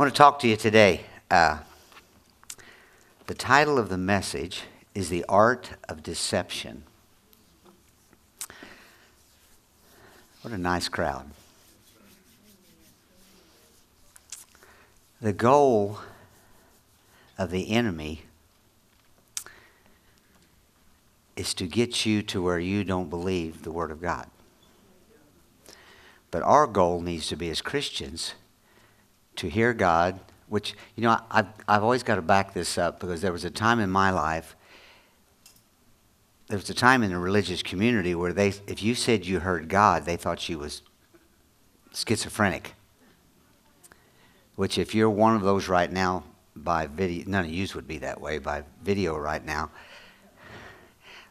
want to talk to you today. Uh, the title of the message is The Art of Deception. What a nice crowd. The goal of the enemy is to get you to where you don't believe the Word of God. But our goal needs to be as Christians to hear God, which, you know, I've, I've always got to back this up because there was a time in my life, there was a time in the religious community where they, if you said you heard God, they thought you was schizophrenic. Which, if you're one of those right now by video, none of you would be that way by video right now.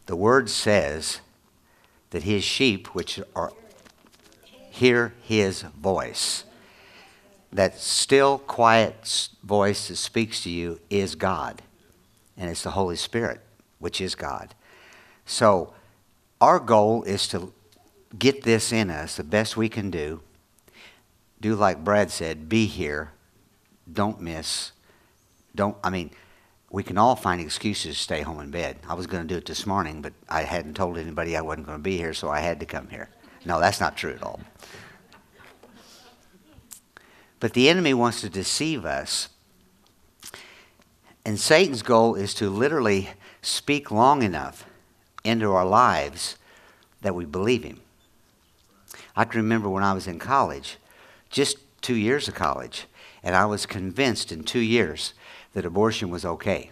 The word says that his sheep, which are hear his voice. That still, quiet voice that speaks to you is God. And it's the Holy Spirit, which is God. So, our goal is to get this in us the best we can do. Do like Brad said be here. Don't miss. Don't, I mean, we can all find excuses to stay home in bed. I was going to do it this morning, but I hadn't told anybody I wasn't going to be here, so I had to come here. No, that's not true at all. But the enemy wants to deceive us. And Satan's goal is to literally speak long enough into our lives that we believe him. I can remember when I was in college, just two years of college, and I was convinced in two years that abortion was okay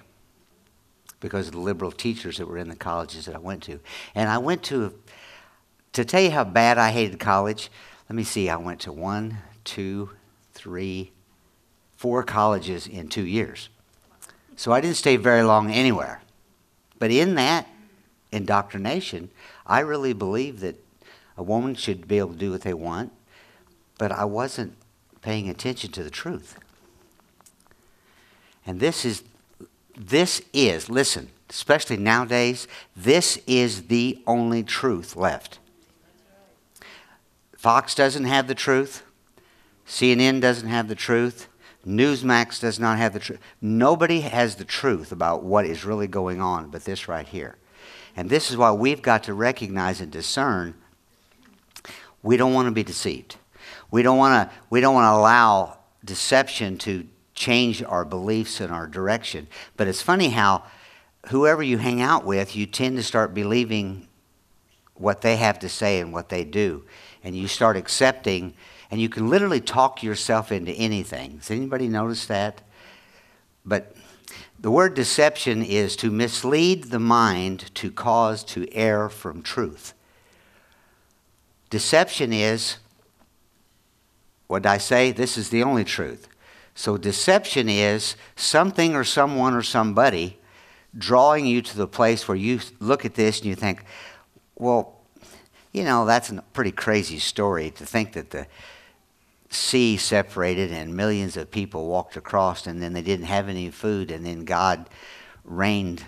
because of the liberal teachers that were in the colleges that I went to. And I went to, to tell you how bad I hated college, let me see, I went to one, two, three, four colleges in two years. So I didn't stay very long anywhere. But in that indoctrination, I really believe that a woman should be able to do what they want, but I wasn't paying attention to the truth. And this is, this is, listen, especially nowadays, this is the only truth left. Fox doesn't have the truth. CNN doesn't have the truth. Newsmax does not have the truth. Nobody has the truth about what is really going on but this right here. And this is why we've got to recognize and discern we don't want to be deceived. We don't want to, we don't want to allow deception to change our beliefs and our direction. But it's funny how whoever you hang out with, you tend to start believing what they have to say and what they do. And you start accepting and you can literally talk yourself into anything. Has anybody noticed that? But the word deception is to mislead the mind to cause to err from truth. Deception is, what I say? This is the only truth. So deception is something or someone or somebody drawing you to the place where you look at this and you think, well, you know, that's a pretty crazy story to think that the sea separated and millions of people walked across and then they didn't have any food and then God rained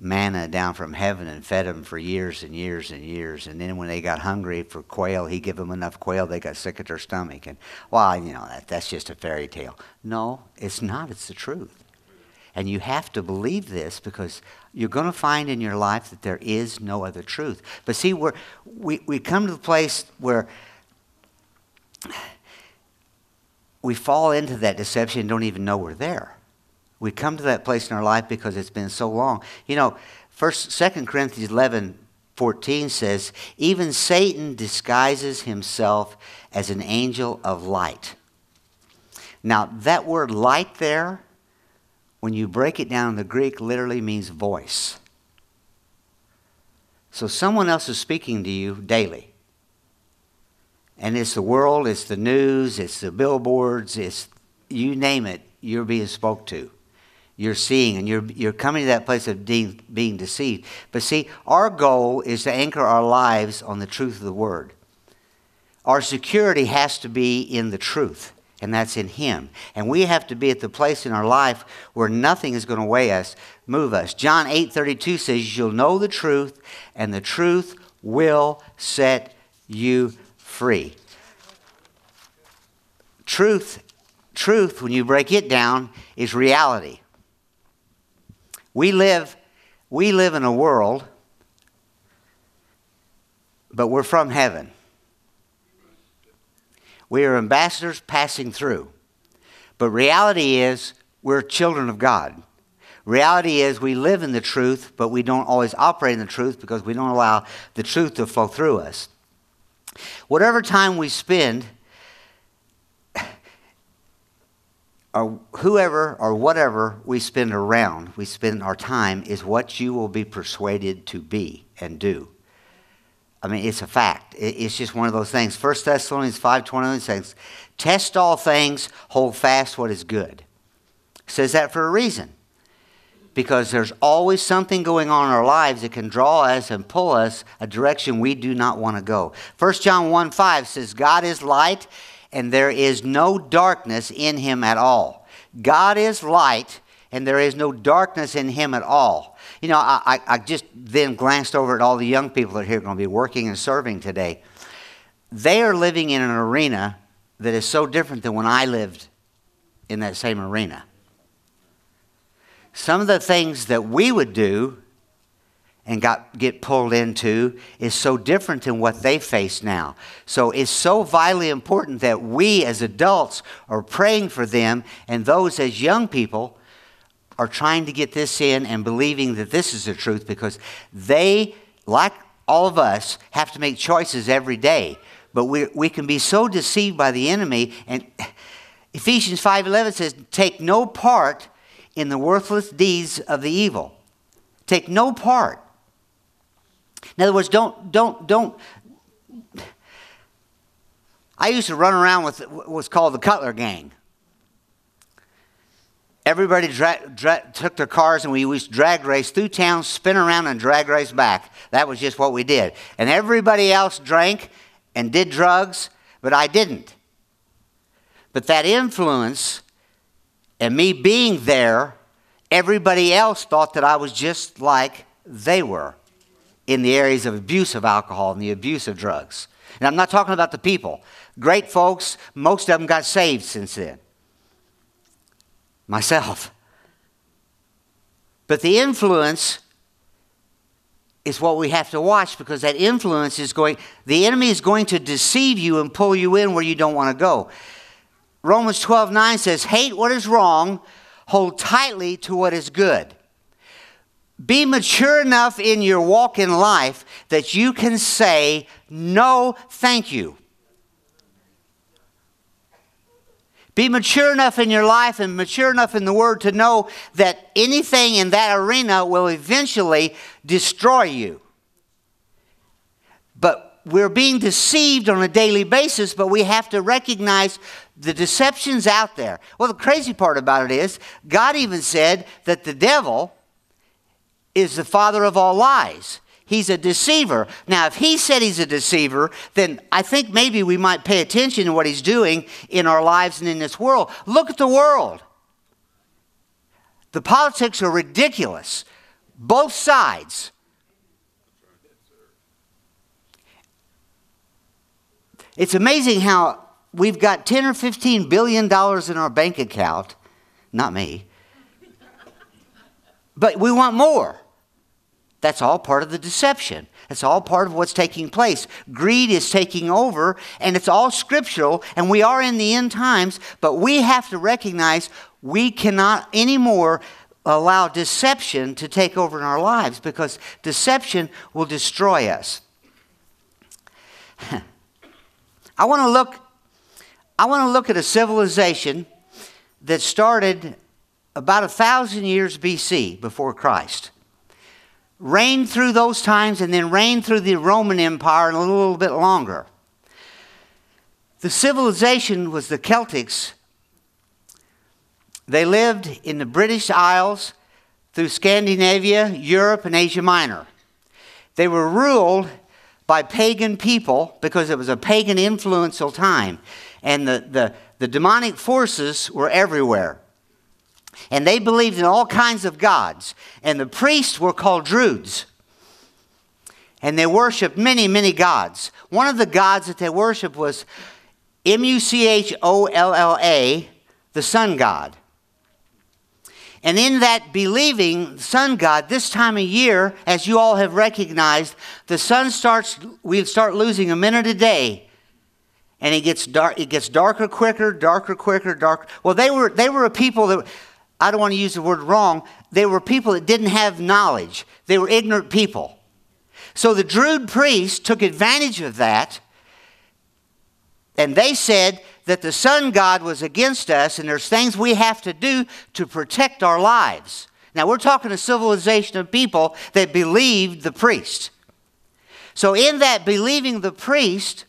manna down from heaven and fed them for years and years and years. And then when they got hungry for quail he gave them enough quail they got sick at their stomach. And well you know that, that's just a fairy tale. No it's not. It's the truth. And you have to believe this because you're going to find in your life that there is no other truth. But see we we, we come to the place where we fall into that deception and don't even know we're there. We come to that place in our life because it's been so long. You know, first second Corinthians 11, 14 says, even Satan disguises himself as an angel of light. Now, that word light there, when you break it down in the Greek, literally means voice. So someone else is speaking to you daily. And it's the world, it's the news, it's the billboards, it's you name it, you're being spoke to. You're seeing and you're, you're coming to that place of being, being deceived. But see, our goal is to anchor our lives on the truth of the Word. Our security has to be in the truth, and that's in Him. And we have to be at the place in our life where nothing is going to weigh us, move us. John 8 32 says, You'll know the truth, and the truth will set you free. Truth, truth, when you break it down, is reality. We live, we live in a world, but we're from heaven. We are ambassadors passing through. But reality is, we're children of God. Reality is, we live in the truth, but we don't always operate in the truth because we don't allow the truth to flow through us. Whatever time we spend, or whoever or whatever we spend around, we spend our time, is what you will be persuaded to be and do. I mean, it's a fact. It's just one of those things. 1 Thessalonians 5.21 says, Test all things, hold fast what is good. It says that for a reason. Because there's always something going on in our lives that can draw us and pull us a direction we do not want to go. 1 John 1 5 says, God is light, and there is no darkness in him at all. God is light, and there is no darkness in him at all. You know, I, I just then glanced over at all the young people that are here going to be working and serving today. They are living in an arena that is so different than when I lived in that same arena. Some of the things that we would do and got, get pulled into is so different than what they face now. So it's so vitally important that we as adults are praying for them and those as young people are trying to get this in and believing that this is the truth because they, like all of us, have to make choices every day. But we, we can be so deceived by the enemy. And Ephesians 5.11 says, take no part in the worthless deeds of the evil. Take no part. In other words, don't, don't, don't. I used to run around with what's called the Cutler Gang. Everybody dra- dra- took their cars and we used to drag race through town, spin around, and drag race back. That was just what we did. And everybody else drank and did drugs, but I didn't. But that influence and me being there, everybody else thought that I was just like they were in the areas of abuse of alcohol and the abuse of drugs. And I'm not talking about the people. Great folks, most of them got saved since then myself. But the influence is what we have to watch because that influence is going, the enemy is going to deceive you and pull you in where you don't want to go. Romans 12 9 says, Hate what is wrong, hold tightly to what is good. Be mature enough in your walk in life that you can say, No, thank you. Be mature enough in your life and mature enough in the Word to know that anything in that arena will eventually destroy you. We're being deceived on a daily basis, but we have to recognize the deceptions out there. Well, the crazy part about it is, God even said that the devil is the father of all lies. He's a deceiver. Now, if he said he's a deceiver, then I think maybe we might pay attention to what he's doing in our lives and in this world. Look at the world. The politics are ridiculous, both sides. It's amazing how we've got 10 or 15 billion dollars in our bank account, not me, but we want more. That's all part of the deception. It's all part of what's taking place. Greed is taking over, and it's all scriptural, and we are in the end times, but we have to recognize we cannot anymore allow deception to take over in our lives because deception will destroy us. I want to look I want to look at a civilization that started about a thousand years BC before Christ reigned through those times and then reigned through the Roman Empire a little bit longer. The civilization was the Celtics. They lived in the British Isles through Scandinavia, Europe, and Asia Minor. They were ruled by pagan people because it was a pagan influential time. And the, the, the demonic forces were everywhere. And they believed in all kinds of gods. And the priests were called Druids. And they worshiped many, many gods. One of the gods that they worshiped was M U C H O L L A, the sun god. And in that believing sun god, this time of year, as you all have recognized, the sun starts, we start losing a minute a day. And it gets dark, it gets darker quicker, darker quicker, darker. Well, they were, they were a people that, I don't want to use the word wrong, they were people that didn't have knowledge. They were ignorant people. So the Druid priests took advantage of that, and they said, that the sun god was against us and there's things we have to do to protect our lives. Now, we're talking a civilization of people that believed the priest. So, in that believing the priest,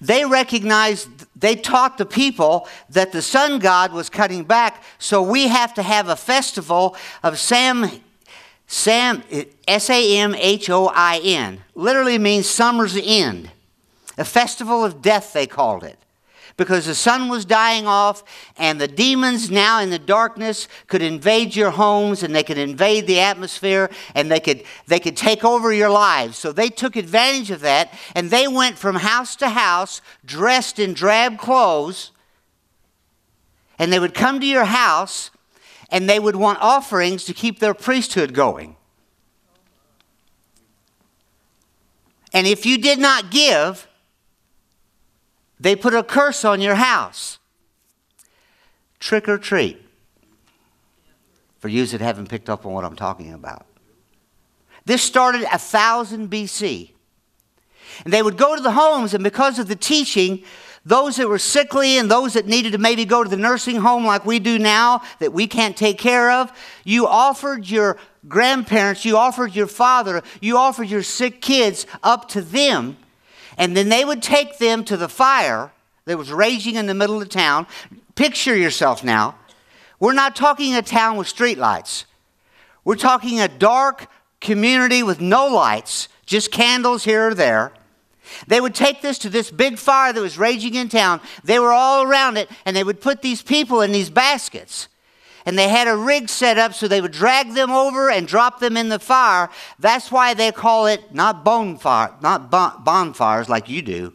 they recognized, they taught the people that the sun god was cutting back, so we have to have a festival of Sam, Sam, S A M H O I N, literally means summer's end. A festival of death, they called it. Because the sun was dying off, and the demons now in the darkness could invade your homes and they could invade the atmosphere and they could, they could take over your lives. So they took advantage of that and they went from house to house dressed in drab clothes. And they would come to your house and they would want offerings to keep their priesthood going. And if you did not give, they put a curse on your house. Trick or treat. For you that haven't picked up on what I'm talking about. This started 1000 BC. And they would go to the homes, and because of the teaching, those that were sickly and those that needed to maybe go to the nursing home like we do now that we can't take care of, you offered your grandparents, you offered your father, you offered your sick kids up to them and then they would take them to the fire that was raging in the middle of the town. Picture yourself now. We're not talking a town with streetlights. We're talking a dark community with no lights, just candles here or there. They would take this to this big fire that was raging in town. They were all around it, and they would put these people in these baskets and they had a rig set up so they would drag them over and drop them in the fire. That's why they call it not bonfire, not bon- bonfires like you do.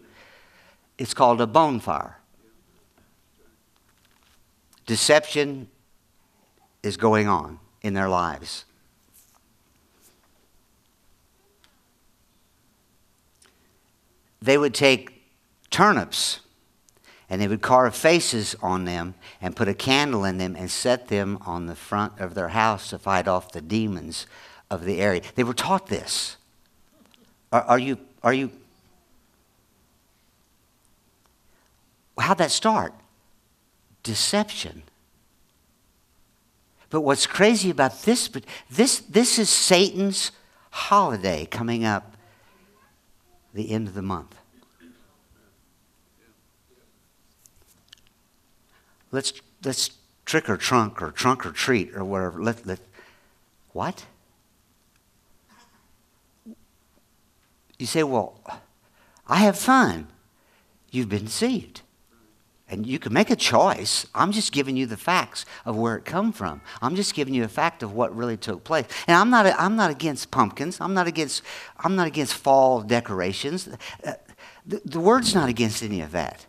It's called a bonfire. Deception is going on in their lives. They would take turnips and they would carve faces on them and put a candle in them and set them on the front of their house to fight off the demons of the area. They were taught this. Are, are you, are you, how'd that start? Deception. But what's crazy about this, but this, this is Satan's holiday coming up the end of the month. Let's, let's trick or trunk or trunk or treat or whatever. Let, let, what? You say, well, I have fun. You've been deceived. And you can make a choice. I'm just giving you the facts of where it come from. I'm just giving you a fact of what really took place. And I'm not, I'm not against pumpkins. I'm not against, I'm not against fall decorations. Uh, the, the word's not against any of that.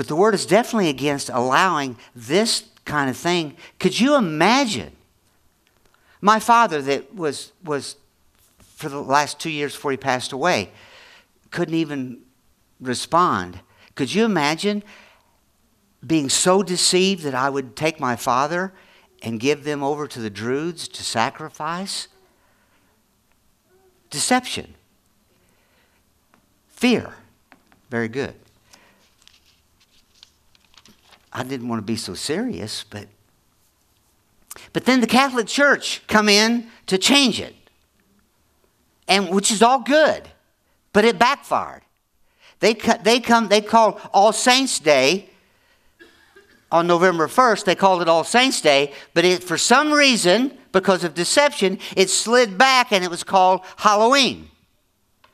But the word is definitely against allowing this kind of thing. Could you imagine? My father, that was, was for the last two years before he passed away, couldn't even respond. Could you imagine being so deceived that I would take my father and give them over to the Druids to sacrifice? Deception. Fear. Very good. I didn't want to be so serious, but but then the Catholic Church come in to change it. And which is all good, but it backfired. They they come they called All Saints Day on November 1st, they called it All Saints Day, but it, for some reason, because of deception, it slid back and it was called Halloween.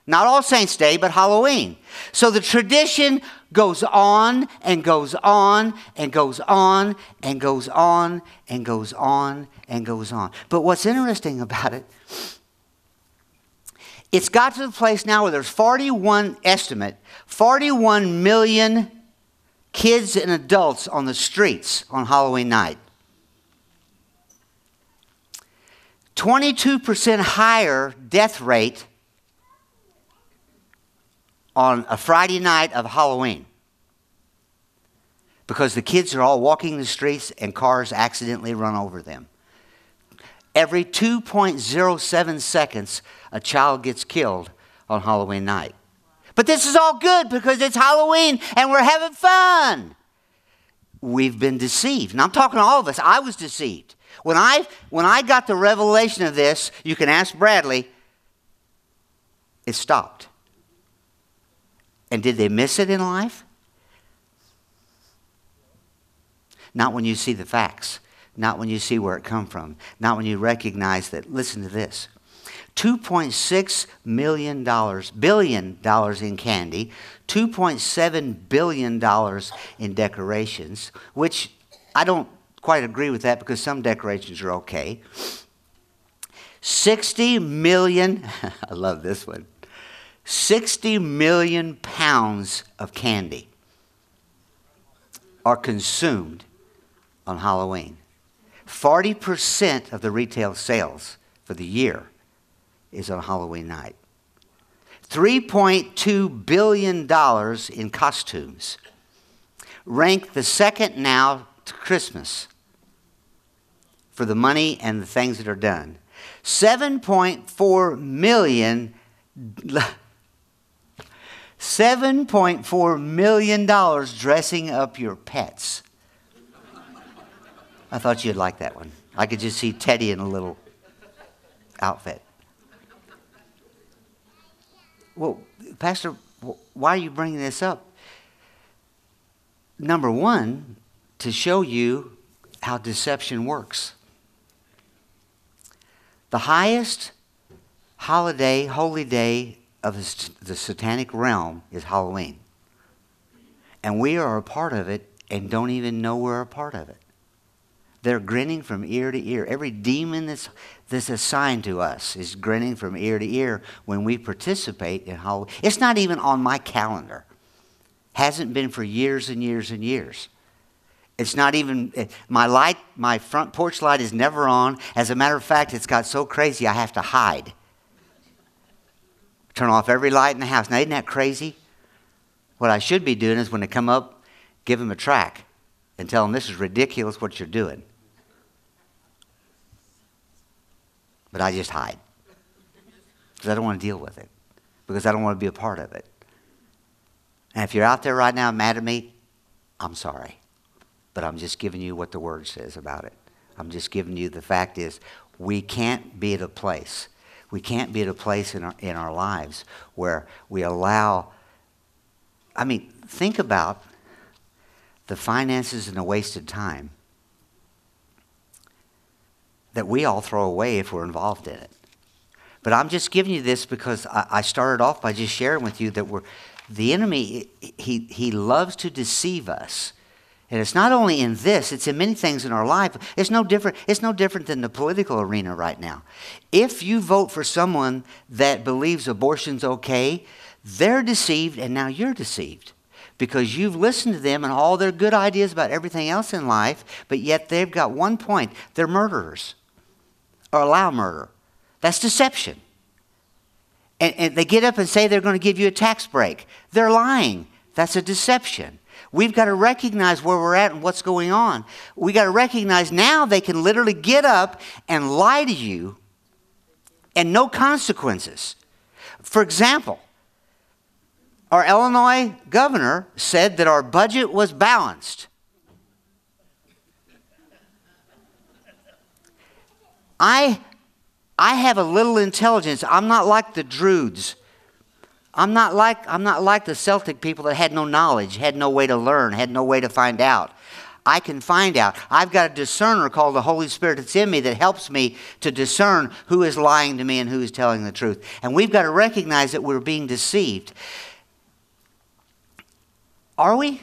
Not All Saints Day, but Halloween. So the tradition goes on and goes on and goes on and goes on and goes on and goes on. But what's interesting about it, it's got to the place now where there's 41 estimate, 41 million kids and adults on the streets on Halloween night. 22% higher death rate on a Friday night of Halloween because the kids are all walking the streets and cars accidentally run over them. Every 2.07 seconds, a child gets killed on Halloween night. But this is all good because it's Halloween and we're having fun. We've been deceived. And I'm talking to all of us. I was deceived. When I, when I got the revelation of this, you can ask Bradley, it stopped. And did they miss it in life? Not when you see the facts, not when you see where it come from, not when you recognize that, listen to this. $2.6 million, dollars billion dollars in candy, $2.7 billion in decorations, which I don't quite agree with that because some decorations are okay. 60 million, I love this one, 60 million pounds of candy are consumed on Halloween. 40% of the retail sales for the year is on Halloween night. $3.2 billion in costumes. Ranked the second now to Christmas for the money and the things that are done. 7.4 million. $7.4 million dressing up your pets. I thought you'd like that one. I could just see Teddy in a little outfit. Well, Pastor, why are you bringing this up? Number one, to show you how deception works. The highest holiday, holy day of the satanic realm is Halloween. And we are a part of it and don't even know we're a part of it. They're grinning from ear to ear. Every demon that's, that's assigned to us is grinning from ear to ear when we participate in Halloween. It's not even on my calendar. Hasn't been for years and years and years. It's not even, eh, my light, my front porch light is never on. As a matter of fact, it's got so crazy I have to hide. Turn off every light in the house. Now, isn't that crazy? What I should be doing is when they come up, give them a track and tell them this is ridiculous what you're doing. but I just hide because I don't want to deal with it, because I don't want to be a part of it. And if you're out there right now mad at me, I'm sorry. But I'm just giving you what the word says about it. I'm just giving you the fact is we can't be at a place. We can't be at a place in our, in our lives where we allow. I mean, think about the finances and the wasted time that we all throw away if we're involved in it. But I'm just giving you this because I, I started off by just sharing with you that we're, the enemy, he, he loves to deceive us. And it's not only in this, it's in many things in our life. It's no different, it's no different than the political arena right now. If you vote for someone that believes abortion's okay, they're deceived and now you're deceived because you've listened to them and all their good ideas about everything else in life, but yet they've got one point they're murderers or allow murder. That's deception. And, and they get up and say they're going to give you a tax break. They're lying. That's a deception. We've got to recognize where we're at and what's going on. We've got to recognize now they can literally get up and lie to you and no consequences. For example, our Illinois governor said that our budget was balanced. I, I have a little intelligence. I'm not like the Druids. I'm not like, I'm not like the Celtic people that had no knowledge, had no way to learn, had no way to find out. I can find out. I've got a discerner called the Holy Spirit that's in me that helps me to discern who is lying to me and who is telling the truth. And we've got to recognize that we're being deceived. Are we?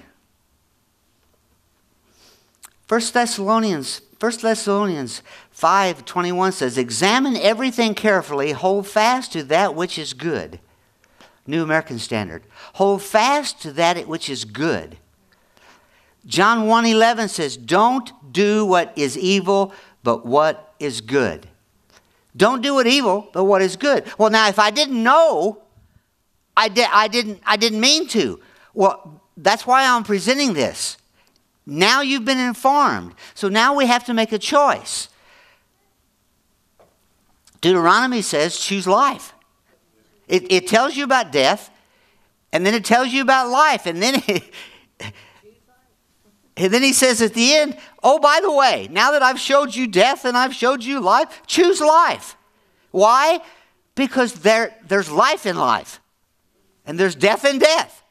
First Thessalonians, First Thessalonians 5:21 says, "Examine everything carefully, hold fast to that which is good." New American Standard. Hold fast to that which is good. John 1:11 says, "Don't do what is evil, but what is good." Don't do what evil, but what is good. Well, now if I didn't know, I, di- I didn't I didn't mean to. Well, that's why I'm presenting this. Now you've been informed. So now we have to make a choice. Deuteronomy says choose life. It, it tells you about death, and then it tells you about life, and then it, and then he says at the end, oh, by the way, now that I've showed you death and I've showed you life, choose life. Why? Because there, there's life in life, and there's death in death.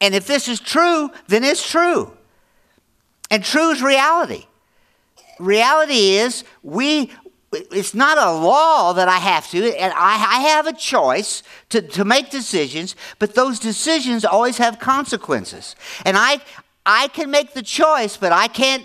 And if this is true, then it's true. And true is reality. Reality is we it's not a law that I have to, and I, I have a choice to, to make decisions, but those decisions always have consequences. And I, I can make the choice, but I can't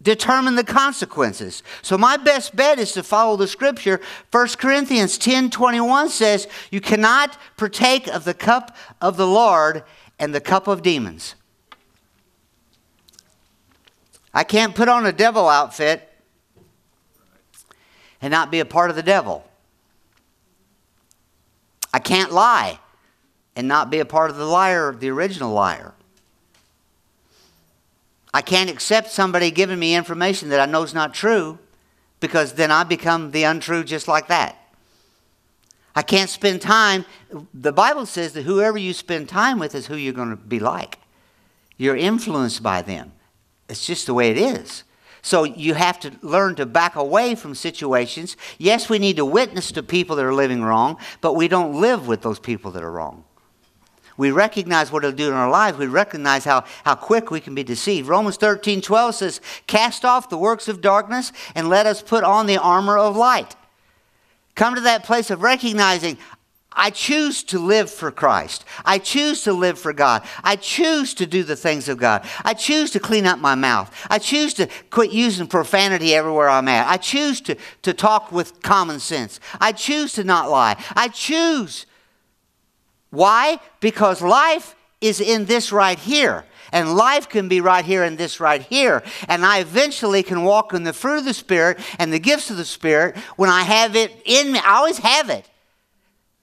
determine the consequences. So my best bet is to follow the scripture. 1 Corinthians 10 21 says, You cannot partake of the cup of the Lord and the cup of demons. I can't put on a devil outfit and not be a part of the devil. I can't lie and not be a part of the liar, the original liar. I can't accept somebody giving me information that I know is not true because then I become the untrue just like that. I can't spend time. The Bible says that whoever you spend time with is who you're going to be like. You're influenced by them. It's just the way it is. So you have to learn to back away from situations. Yes, we need to witness to people that are living wrong, but we don't live with those people that are wrong. We recognize what it'll do in our lives. We recognize how, how quick we can be deceived. Romans 13, 12 says, Cast off the works of darkness and let us put on the armor of light. Come to that place of recognizing, I choose to live for Christ. I choose to live for God. I choose to do the things of God. I choose to clean up my mouth. I choose to quit using profanity everywhere I'm at. I choose to, to talk with common sense. I choose to not lie. I choose. Why? Because life is in this right here. And life can be right here and this right here. And I eventually can walk in the fruit of the Spirit and the gifts of the Spirit when I have it in me. I always have it.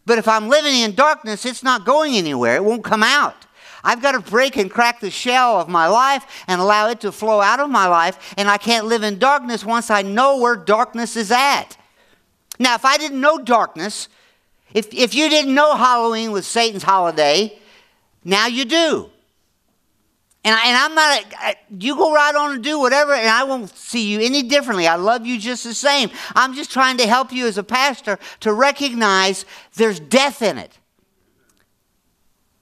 But if I'm living in darkness, it's not going anywhere, it won't come out. I've got to break and crack the shell of my life and allow it to flow out of my life. And I can't live in darkness once I know where darkness is at. Now, if I didn't know darkness, if, if you didn't know Halloween was Satan's holiday, now you do. And, I, and I'm not, a, you go right on and do whatever, and I won't see you any differently. I love you just the same. I'm just trying to help you as a pastor to recognize there's death in it.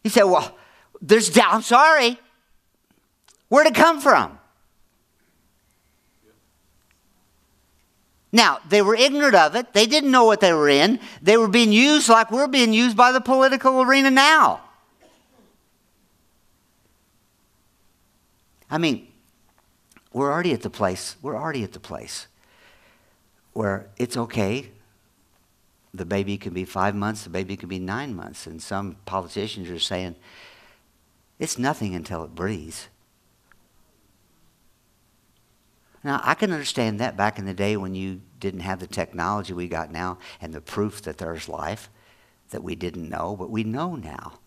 He said, Well, there's death. I'm sorry. Where'd it come from? Now, they were ignorant of it. They didn't know what they were in. They were being used like we're being used by the political arena now. I mean, we're already at the place, we're already at the place where it's okay. The baby can be five months, the baby can be nine months. And some politicians are saying, it's nothing until it breathes. Now, I can understand that back in the day when you didn't have the technology we got now and the proof that there's life that we didn't know, but we know now.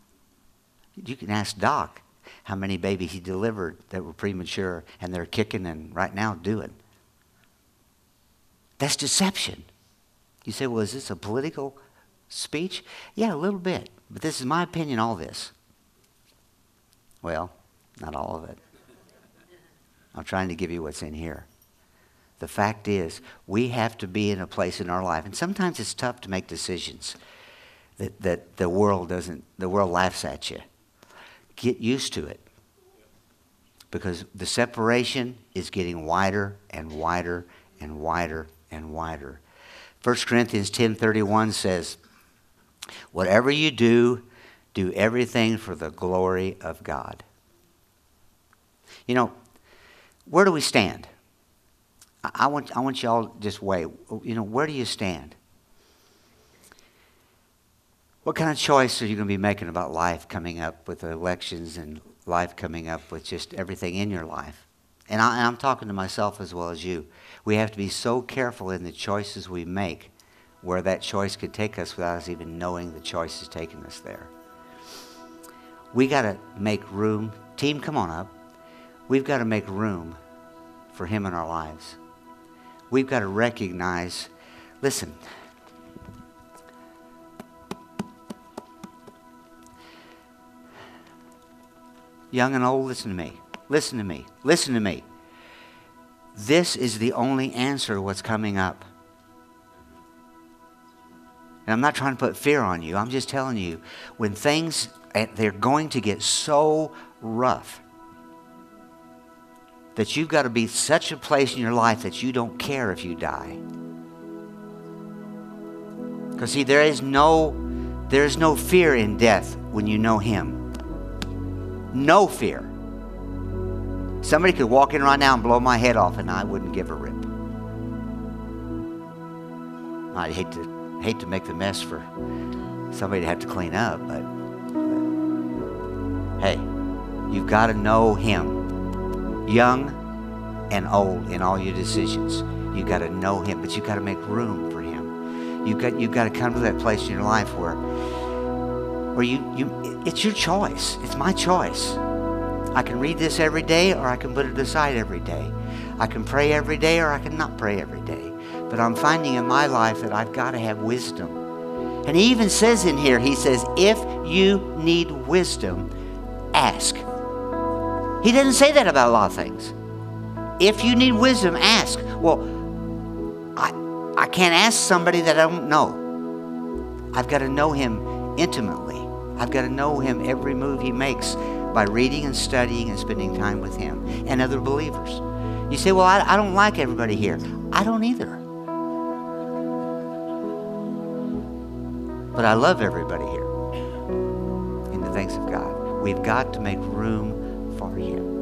You can ask Doc how many babies he delivered that were premature and they're kicking and right now doing. That's deception. You say, well, is this a political speech? Yeah, a little bit. But this is my opinion, all this. Well, not all of it. I'm trying to give you what's in here. The fact is, we have to be in a place in our life, and sometimes it's tough to make decisions that, that the world doesn't, the world laughs at you get used to it because the separation is getting wider and wider and wider and wider. 1 Corinthians 10:31 says, "Whatever you do, do everything for the glory of God." You know, where do we stand? I want, I want y'all just wait. You know, where do you stand? What kind of choice are you going to be making about life coming up with the elections and life coming up with just everything in your life. And, I, am talking to myself as well as you. We have to be so careful in the choices we make where that choice could take us without us even knowing the choice is taking us there. We got to make room. Team, come on up. We've got to make room for Him in our lives. We've got to recognize listen, young and old, listen to me. Listen to me. Listen to me. This is the only answer what's coming up. And I'm not trying to put fear on you. I'm just telling you, when things, eh, they're going to get so rough that you've got to be such a place in your life that you don't care if you die. Because see, there is no, there is no fear in death when you know Him. No fear. Somebody could walk in right now and blow my head off, and I wouldn't give a rip. I'd hate to hate to make the mess for somebody to have to clean up, but, but hey, you've got to know Him, young and old, in all your decisions. You've got to know Him, but you've got to make room for Him. You've got you've got to come to that place in your life where where you, you it's your choice. It's my choice. I can read this every day or I can put it aside every day. I can pray every day or I can not pray every day. But I'm finding in my life that I've got to have wisdom. And he even says in here, he says, if you need wisdom, ask. He doesn't say that about a lot of things. If you need wisdom, ask. Well, I, I can't ask somebody that I don't know. I've got to know him intimately. I've got to know him every move he makes by reading and studying and spending time with him and other believers. You say, Well, I, I don't like everybody here. I don't either. But I love everybody here in the thanks of God. We've got to make room for him.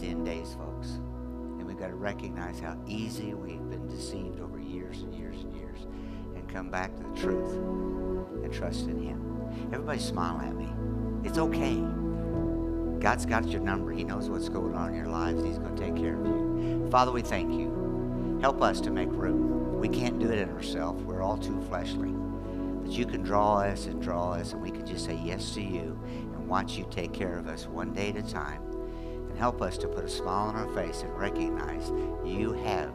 These end days, folks. And we've got to recognize how easy we've been deceived over years and years and years and come back to the truth and trust in Him. Everybody smile at me. It's okay. God's got your number. He knows what's going on in your lives. He's going to take care of you. Father, we thank you. Help us to make room. We can't do it in ourselves. We're all too fleshly. But you can draw us and draw us, and we can just say yes to you and watch you take care of us one day at a time. And help us to put a smile on our face and recognize you have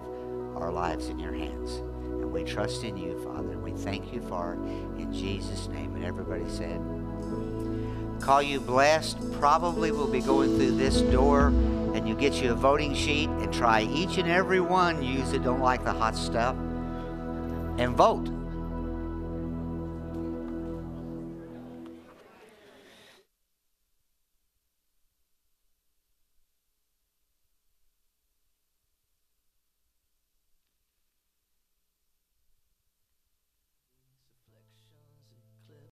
our lives in your hands. And we trust in you, Father, and we thank you for it in Jesus' name. And everybody said, call you blessed. Probably we'll be going through this door and you get you a voting sheet and try each and every one. Use it, don't like the hot stuff. And vote.